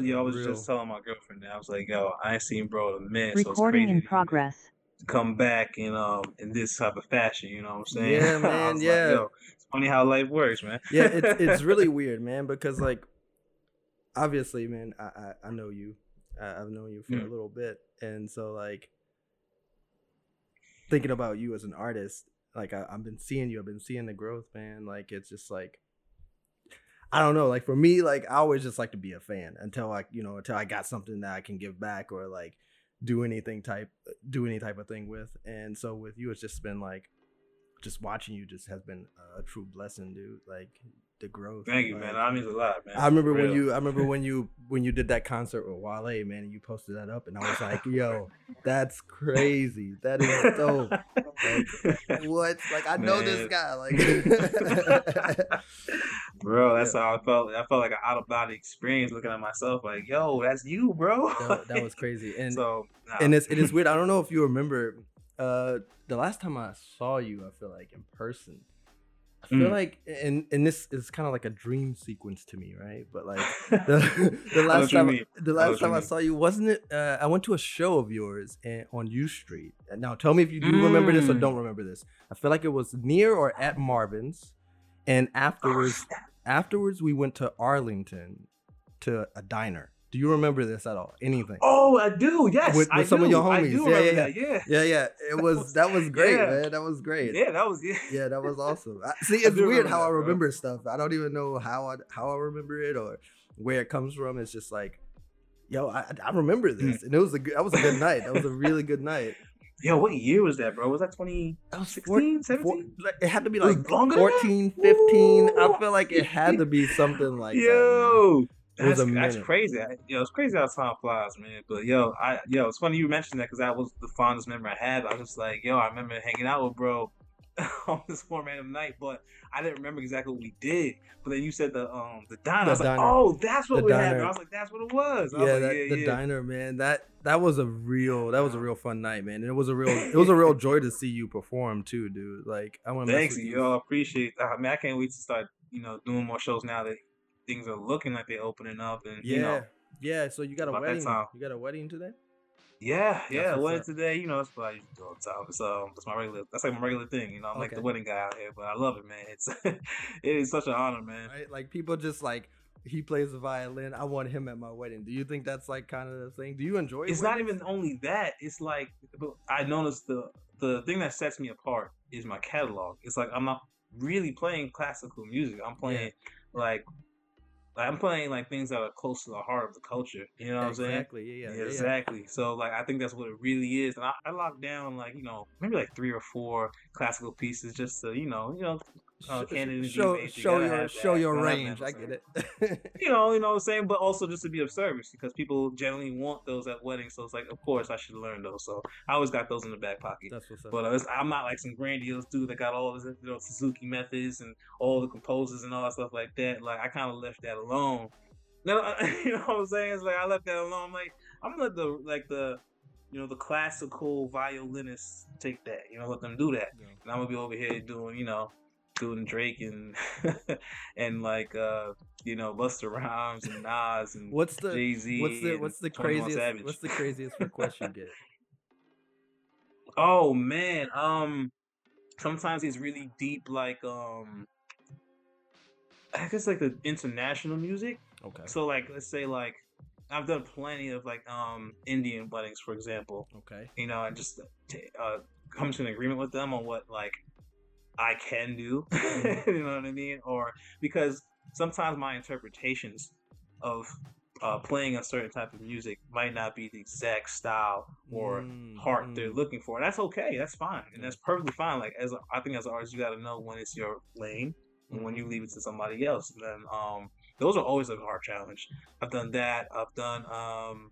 was yo, I was just telling my girlfriend that I was like, yo, I ain't seen bro in a minute, so it's Recording crazy in to progress. come back in um in this type of fashion. You know what I'm saying? Yeah, man. Yeah. like, yo, it's funny how life works, man. yeah, it's it's really weird, man, because like obviously, man, I I, I know you. I, I've known you for a Mm. little bit, and so like thinking about you as an artist, like I, I've been seeing you, I've been seeing the growth, man. Like it's just like I don't know, like for me, like I always just like to be a fan until I, you know, until I got something that I can give back or like do anything type, uh, do any type of thing with. And so with you, it's just been like, just watching you just has been a true blessing, dude. Like the growth. Thank you, man. like- That means a lot, man. I remember when you I remember when you when you did that concert with Wale, man, and you posted that up and I was like, yo, that's crazy. That is dope. Like, what? Like I know this guy. Like bro, that's how I felt. I felt like an out of body experience looking at myself like, yo, that's you, bro. that, that was crazy. And so nah. and it's it is weird. I don't know if you remember uh the last time I saw you, I feel like in person. I feel Mm. like and and this is kind of like a dream sequence to me, right? But like the, the I last time mean. the last time I saw you wasn't it uh, I went to a show of yours and, on U Street. Now tell me if you do remember this or Mm. don't remember this. I feel like it was near or at Marvin's and afterwards afterwards we went to Arlington to a diner. Do you remember this at all? Anything? Oh, I do. Yes, With- I with some of do. your I homies. Yeah, yeah, that. Yeah. Yeah, yeah. It was that was great, Yeah. man. That was great. Yeah, that was yeah. Yeah, that was awesome. I, see, it's weird how that, I bro. remember stuff. I don't even know how I how I remember it or where it comes from. It's just like, yo, I, I remember Hmm. this, and it was a good, that was a good night. That was a really good night. Yo, what year was that, bro? Was that 2016, That was four- 17? it had to be like longer 14, 15. I feel like it had to be something like that. yo, was that's, that's crazy. I- Yo, it's crazy how time flies, man. But yo, I yo, it's funny you mentioned that because that was the fondest memory I had. I was just like, yo, I remember hanging out with bro on this one random night, but I didn't remember exactly what we did. But then you said the um the diner. The I was diner. like, oh, that's what The we had. I was like, that's what it was. I yeah, was like, that, yeah, the yeah. diner, man. That that was a real that was a real fun night, man. And it was a real it was a real joy to see you perform too, dude. Like I want to Thanks. I appreciate that. I mean, I can't wait to start, you know, doing more shows now that things are looking like they're opening up. And Yeah, you know, yeah. So you got a wedding. You got a wedding today? yeah, yeah. Wedding today, you know, that's what I usually do all the time. It's um, that's my regular. That's like my regular thing. You know, I'm like the wedding guy out here, but I love it, man. It's it is such an honor, man. Right? Like people just like he plays the violin. I want him at my wedding. Do you think that's like kind of the thing? Do you enjoy? It? It's not even only that. It's like I noticed the the thing that sets me apart is my catalog. It's like I'm not really playing classical music. I'm playing like. Like I'm playing like things that are close to the heart of the culture. You know what I'm saying? exactly. Yeah, yeah, yeah, yeah. exactly. So like I think that's what it really is. And I, I locked down like, you know, maybe like three or four classical pieces just to, you know, you know, uh, Canada show you show your show your range. I get it. You know, you know what I'm saying? But also just to be of service because people generally want those at weddings. So it's like, of course I should learn those. So I always got those in the back pocket. that's what's up. But uh, I'm not like some grandiose dude that got all this, you know, Suzuki methods and all the composers and all that stuff like that. Like I kind of left that alone. No, you know what I'm saying? It's like I left that alone. I'm like I'm gonna let the like the you know the classical violinists take that. You know, let them do that. Yeah. And I'm gonna be over here doing you know doing Drake and and like uh you know Busta Rhymes and Nas and What's the Jay Z. what's the what's the craziest what's the craziest request you get? Oh man, um, sometimes it's really deep, like um, I guess like the international music. Okay. So like, let's say like I've done plenty of like um Indian weddings, for example. Okay. You know, and just t- uh come to an agreement with them on what like I can do. You know what I mean? Or because sometimes my interpretations of uh, playing a certain type of music might not be the exact style or Mm, heart they're mm. looking for. And that's okay. That's fine. And that's perfectly fine. Like as a, I think as an artist, you got to know when it's your lane and when you Mm-hmm. leave it to somebody else. And then um, those are always a hard challenge. I've done that. I've done um,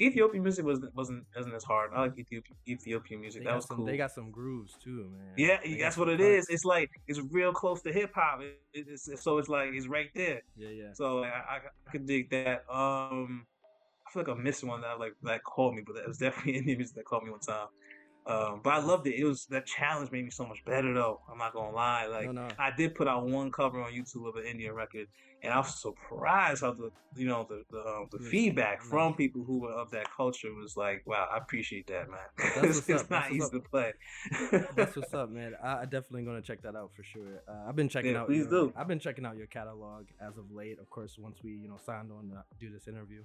Ethiopian music wasn't wasn't isn't as hard. I like Ethiopian Ethiopian music. They that was some, cool. They got some grooves too, man. yeah, They that's what it is. It's like it's real close to hip hop. It, it- it's, so it's like it's right there. Yeah, yeah. So I, I, I could dig that. Um, I feel like I missed one that like that called me, but that was definitely Indian music that called me one time. Um, but I loved it. It was that challenge made me so much better though. I'm not gonna lie. Like No, no. I did put out one cover on YouTube of an Indian record, and I was surprised how the you know the the, um, the feedback nice. from people who were of that culture was like, wow, I appreciate that, man. That's it's up, not that's easy to play. That's what's up, man. I, I definitely gonna check that out for sure. Uh, I've been checking Yeah, out. please your, do. I've been checking out your catalog as of late. Of course, once we you know signed on to do this interview,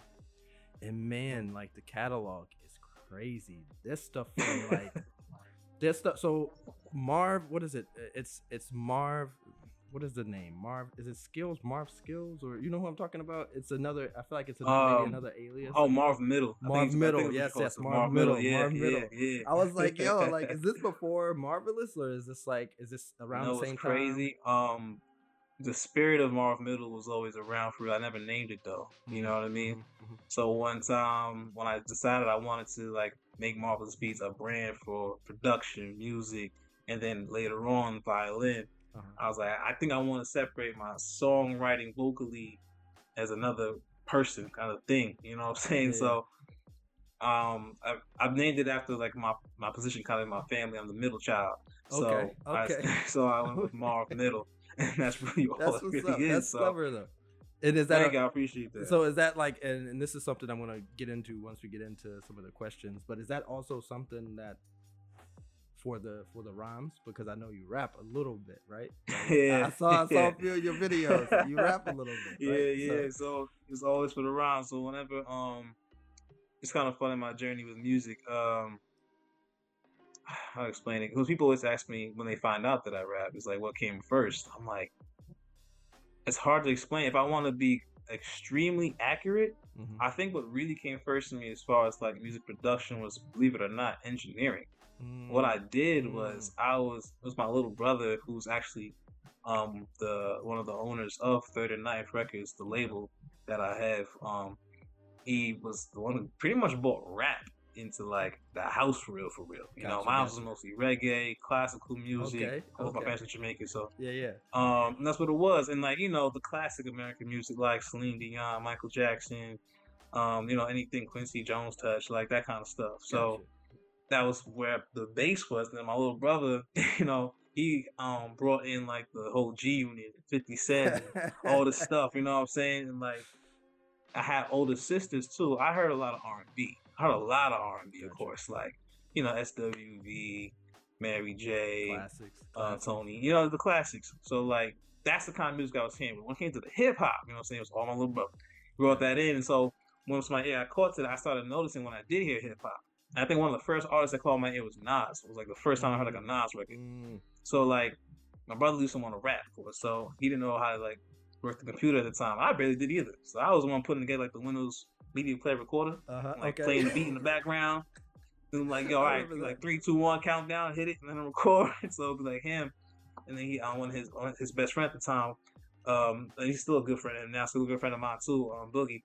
and man, like the catalog is crazy. This stuff from like this stuff. So Marv, what is it? It's it's Marv. What is the name? Marv. Is it Skills? Marv Skills, or you know who I'm talking about? It's another. I feel like it's another, Um, another alias. Oh, Marv Middle. Marv Middle, yes, yes, the Marv Middle, Yeah, Marv yeah, Middle. yeah. I was like, yo, like, is this before Marvillous or is this like, is this around no, the same it's crazy. Um, the spirit of Marv Middle was always around for real. I never named it though. You know what I mean? Mhm, mhm. So one time when I decided I wanted to like make Marvillous Beats a brand for production, music, and then later on violin, Uh-huh. I was like, I think I want to separate my songwriting vocally as another person kind of thing. You know what I'm saying? Yeah. So um I, I've named it after like my my position kind of in my family. I'm the middle child. So Okay, I, okay. so I went with Marv Middle. And that's really all That's it what's really up. is. That's so clever though. And is that thank a- you, I appreciate that. so? Is that like, and, and this is something I'm gonna get into once we get into some of the questions. But is that also something that for the for the rhymes? Because I know you rap a little bit, right? yeah. I saw I saw a few of your videos. You rap a little bit. yeah, right? yeah. So, it's always for the rhymes. So whenever um, it's kind of fun in my journey with music. Um, how to explain it? Because people always ask me when they find out that I rap, it's like, what came first? I'm like, it's hard to explain. If I want to be extremely accurate, Mhm. I think what really came first to me as far as like music production was, believe it or not, engineering what I did was I was it was my little brother who's actually um the one of the owners of Third and Ninth Records, the label that I have. Um he was the one who pretty much bought rap into like the house for real for real. You know, Gotcha, my house gotcha. was mostly reggae, classical music. Okay, my okay. parents are Jamaican, so Yeah, yeah. um, and that's what it was. And like you know, the classic American music like Celine Dion, Michael Jackson, um, you know, anything Quincy Jones touched, like that kind of stuff. So Gotcha. that was where the base was. And then my little brother, you know, he um brought in like the whole G Unit, Fifty Cent, all this stuff. You know what I'm saying? And like, I had older sisters too. I heard a lot of R and B. I heard a lot of R and B, of course, like you know SWV, Mary J Classics. uh, classics. Tony, you know, the classics. So like that's the kind of music I was hearing. But when it came to the hip hop, you know what I'm saying, it was all my little brother. Brought that in. And so was my ear I caught it, I started noticing when I did hear hip hop. I think one of the first artists that caught my ear was Nas. It was like the first time I heard like a Nas record. Mm, So like my brother used to want to rap, of course. So he didn't know how to like work the computer at the time. I barely did either. So I was the one putting together like the Windows Media Player recorder uh-huh. like okay. playing the beat in the background. And I'm like, yo, all I right, like three, two, one, countdown, hit it, and then I record. so like him, and then he, uh, one of his his best friend at the time, um, and he's still a good friend, and now still a good friend of mine too, um, Boogie,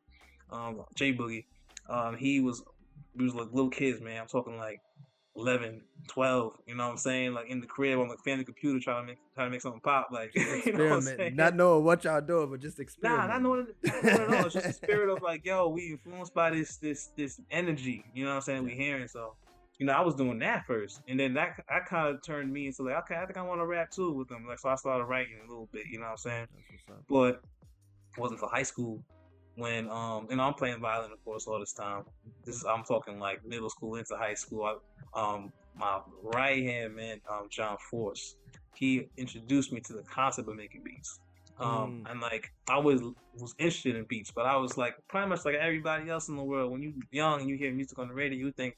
um, Jay Boogie. Um, he was, we was like little kids, man. I'm talking like 11, 12, you know what I'm saying? Like in the crib on the family computer trying to make trying to make something pop, like you know what Not knowing what y'all doing, but just experimenting. Nah, experiment. not knowing, not knowing at all. It's just the spirit of like, yo, we influenced by this, this, this energy. You know what I'm saying? We hearing so. You know, I was doing that first, and then that that kind of turned me into like, okay, I think I want to rap too with them. Like, so I started writing a little bit. You know what I'm saying? That's what's up. But it wasn't for high school when um, know, I'm playing violin, of course, all this time. This is I'm talking like middle school into high school. I, um, my right hand man, um, John Force, he introduced me to the concept of making beats. Um, Mm. and like I was was interested in beats, but I was like pretty much like everybody else in the world. When you young and you hear music on the radio, you think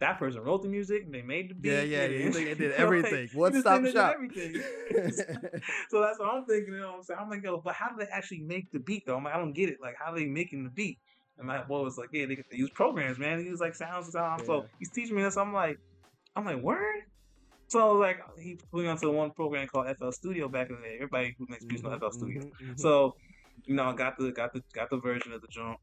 that person wrote the music and they made the beat. Yeah, yeah, you they did like, everything. you One stop think they did shop. everything. so that's what I'm thinking. You know what I'm saying? I'm like, yo, but how do they actually make the beat though? I'm like, I don't get it. Like, how are they making the beat? And my boy was like, yeah, they, they use programs, man. They use like sounds and sounds. Yeah. So he's teaching me this. I'm like, I'm like, word. So like, he put me onto one program called FL Studio back in the day. Everybody who makes beats know FL Studio. Mhm, mhm, mhm. So, you know, I got the got the got the version of the joint,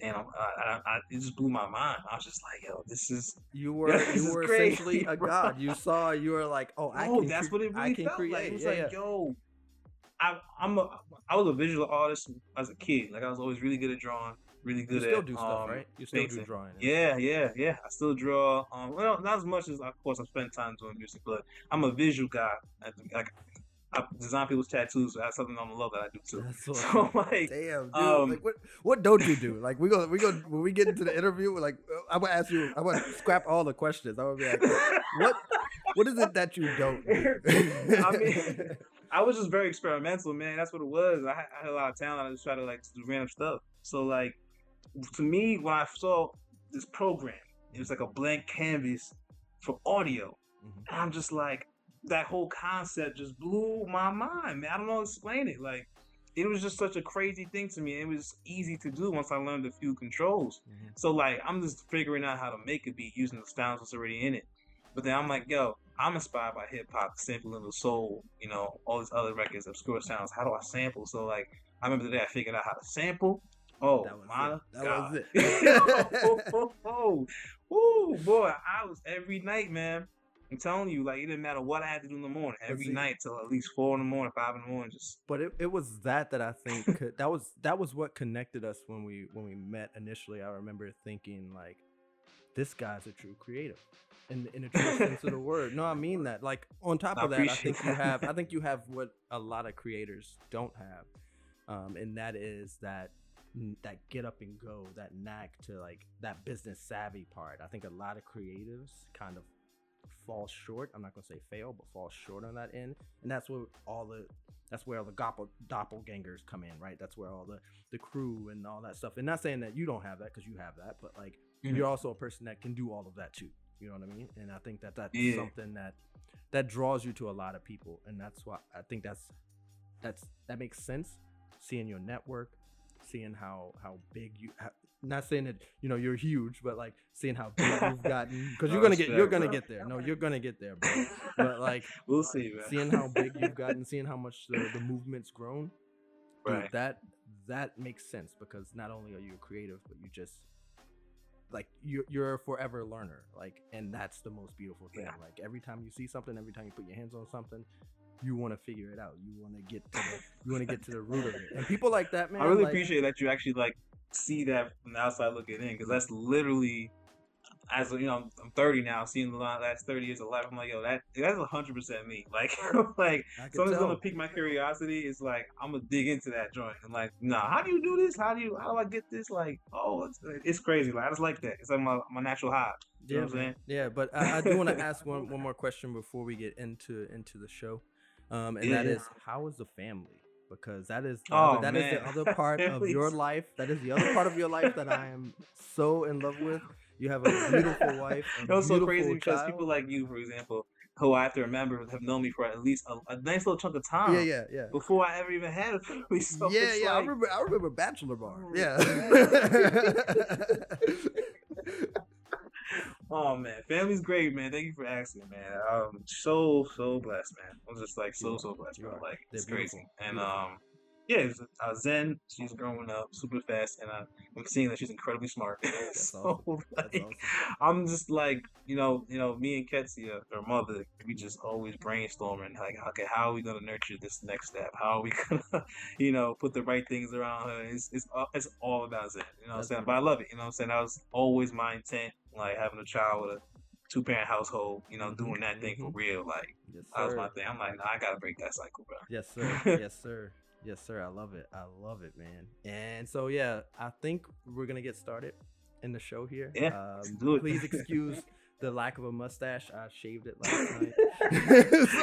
and I, I, I it just blew my mind. I was just like, yo, this is you were you were crazy, essentially a god. You saw you were like, oh, I oh, can. that's what it really I can felt create. like. It was yeah, like, yeah. yo, I, I'm a I was a visual artist as a kid. Like I was always really good at drawing, really You good still at do stuff, um, right? You still do painting. drawing. and Yeah, yeah, yeah. I still draw. Um, well, not as much as of course I spend time doing music, but I'm a visual guy. Like I design people's tattoos. So that's something I'm in love that I do too. That's what- So like, Damn, dude. um, like what what don't you do? Like we go we go when we get into the interview, we're like uh, I'm gonna ask you I'm gonna scrap all the questions. I'm gonna be like, what what is it that you don't do? I mean, I was just very experimental, man. That's what it was. I had, I had a lot of talent. I just tried to like do random stuff. So like, to me, when I saw this program, it was like a blank canvas for audio. Mhm. And I'm just like, that whole concept just blew my mind, man. I don't know how to explain it. Like, it was just such a crazy thing to me. It was easy to do once I learned a few controls. Mhm. So like, I'm just figuring out how to make a beat using the styles that's already in it. But then I'm like, yo, I'm inspired by hip hop, sampling the soul, you know, all these other records, obscure sounds. How do I sample? So like, I remember the day I figured out how to sample. Oh That was my it. That god! was oh, it. oh, oh, oh. Ooh, boy, I was every night, man. I'm telling you, like it didn't matter what I had to do in the morning. Every night till at least four in the morning, five in the morning, just But it, it was that that I think could, that was that was what connected us when we when we met initially. I remember thinking like, this guy's a true creative, in in a true sense of the word. No, I mean that. Like on top I of that, I think you have I think you have what a lot of creators don't have, um, and that is that that get up and go, that knack to like that business savvy part. I think a lot of creatives kind of fall short. I'm not gonna say fail, but fall short on that end, and that's where all the that's where all the doppel, doppelgangers come in, right? That's where all the the crew and all that stuff. And not saying that you don't have that because you have that, but like Mhm. you're also a person that can do all of that too. You know what I mean? And I think that that's Yeah. something that that draws you to a lot of people, and that's why I think that's that's that makes sense. Seeing your network, seeing how how big you. How, not saying that you know you're huge, but like seeing how big you've gotten because you're gonna get you're gonna get there. No, you're gonna get there, bro. But like we'll see, man. seeing how big you've gotten, seeing how much the, the movement's grown, dude, that that makes sense because not only are you a creative, but you just like you're you're a forever learner. Like, and that's the most beautiful thing. Yeah. Like every time you see something, every time you put your hands on something, you want to figure it out. You want to get to the you want to get to the root of it. And people like that, man. I really like, appreciate that you actually like see that from the outside looking in because that's literally as you know I'm 30 now seeing the last 30 years of life I'm like yo that that's 100 percent me. Like like something's gonna pique my curiosity it's like I'm gonna dig into that joint and like nah how do you do this? How do you how do I get this? Like oh it's, it's crazy like I just like that it's like my, my natural high you Yeah, know what I'm saying? Yeah, but I, I do want to ask one, one more question before we get into into the show, um, and Yeah, that is how is the family? Because that is the Oh, other, that is the other part of your life. That is the other part of your life that I am so in love with. You have a beautiful wife. A it was so crazy because people like you for example who I have to remember have known me for at least a, a nice little chunk of time Yeah, yeah, yeah. before I ever even had a family so yeah, yeah. I remember. I remember Bachelor Bar. Oh, Yeah. Oh man, family's great, man. Thank you for asking, man. I'm so so blessed, man. I'm just like so so blessed, bro. Like it's crazy. And um, yeah, uh, Zen. She's growing up super fast, and I, I'm seeing that she's incredibly smart. so awesome. Like, awesome. I'm just like, you know, you know, me and Ketsia, her mother, we just always brainstorming like, okay, how are we gonna nurture this next step? How are we gonna, you know, put the right things around her? It's it's all- it's all about Zen. You know what I'm saying? But I love it. You know what I'm saying? That was always my intent, like having a child with a two parent household. You know, doing that thing for mhm. real. Like Yes, that was my thing. I'm like, nah, I gotta break that cycle, bro. Yes, sir. yes, sir. Yes, sir. I love it. I love it, man. And so, yeah, I think we're gonna get started in the show here. Yeah, Um, let's do it. Please excuse the lack of a mustache. I shaved it last night.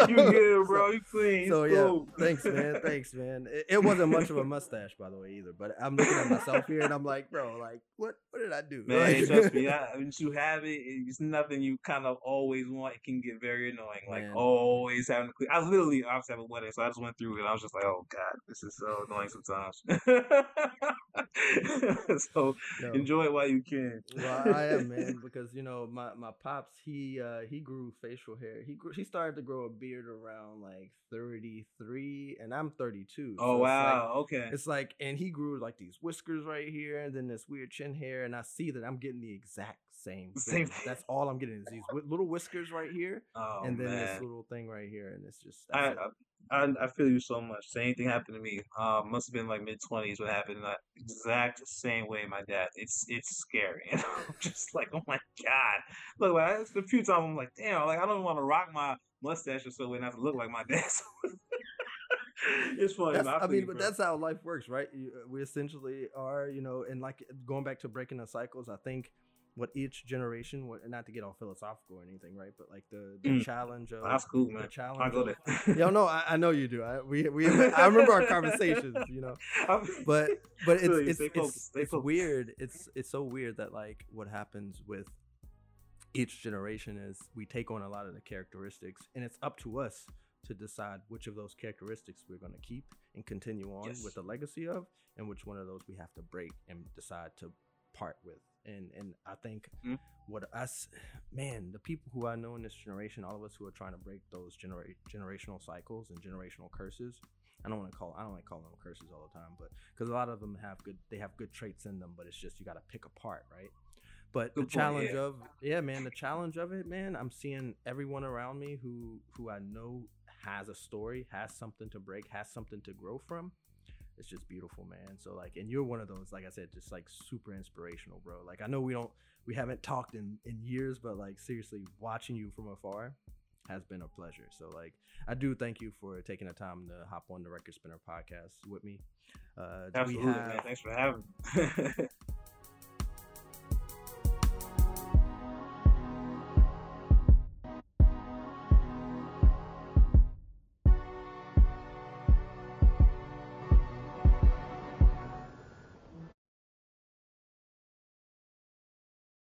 you good, bro? You clean. So yeah, cool. thanks, man. Thanks, man. It, it wasn't much of a mustache, by the way, either. But I'm looking at myself here, and I'm like, bro, like, what? What did I do? Man, Like- trust me. I, once you have it, it's nothing you kind of always want. It can get very annoying. Like Man. always having to clean. I literally obviously have a wedding, so I just went through it. I was just like, oh god, this is so annoying sometimes. so Yo. enjoy it while you can. well, I am, man, because you know my my pops he uh he grew facial hair. He grew, he started to grow a beard around like 33 and I'm 32. Oh so it's like- wow, okay. It's like, and he grew like these whiskers right here, and then this weird chin hair, and I see that I'm getting the exact same Same thing. thing. That's all I'm getting is these little whiskers right here, Oh and then man. this little thing right here, and it's just I, it. I, I feel you so much. Same thing happened to me. Um, must have been like mid twenties. What happened? Like, exact same way. My dad. It's it's scary. And I'm just like, oh my god. Look, like, a few times I'm like, damn. Like I don't want to rock my mustache or so and have to look like my dad. it's funny. I, I, mean, but that's how life works, right? You, we essentially are, you know, and like going back to breaking the cycles. I think what each generation, what, not to get all philosophical or anything, right? But like the, the mm. challenge of that's cool, man. The challenge. I go there. yo, no, I, I, know you do. I we we I remember our conversations, you know. But but it's it's it's, it's weird. It's it's so weird that like what happens with each generation is we take on a lot of the characteristics, and it's up to us to decide which of those characteristics we're going to keep and continue on yes. with the legacy of, and which one of those we have to break and decide to part with and and I think mm-hmm. what us man the people who I know in this generation all of us who are trying to break those genera- generational cycles and generational curses I don't want to call I don't like calling them curses all the time but because a lot of them have good they have good traits in them but it's just you got to pick apart right but good the point, challenge yeah. of yeah man the challenge of it man I'm seeing everyone around me who who I know has a story has something to break has something to grow from it's just beautiful, man. So like, and you're one of those, like I said, just like super inspirational, bro. Like I know we don't, we haven't talked in in years, but like seriously, watching you from afar has been a pleasure. So like, I do thank you for taking the time to hop on the Record Spinner podcast with me. Uh, Absolutely, have, man. Thanks for having.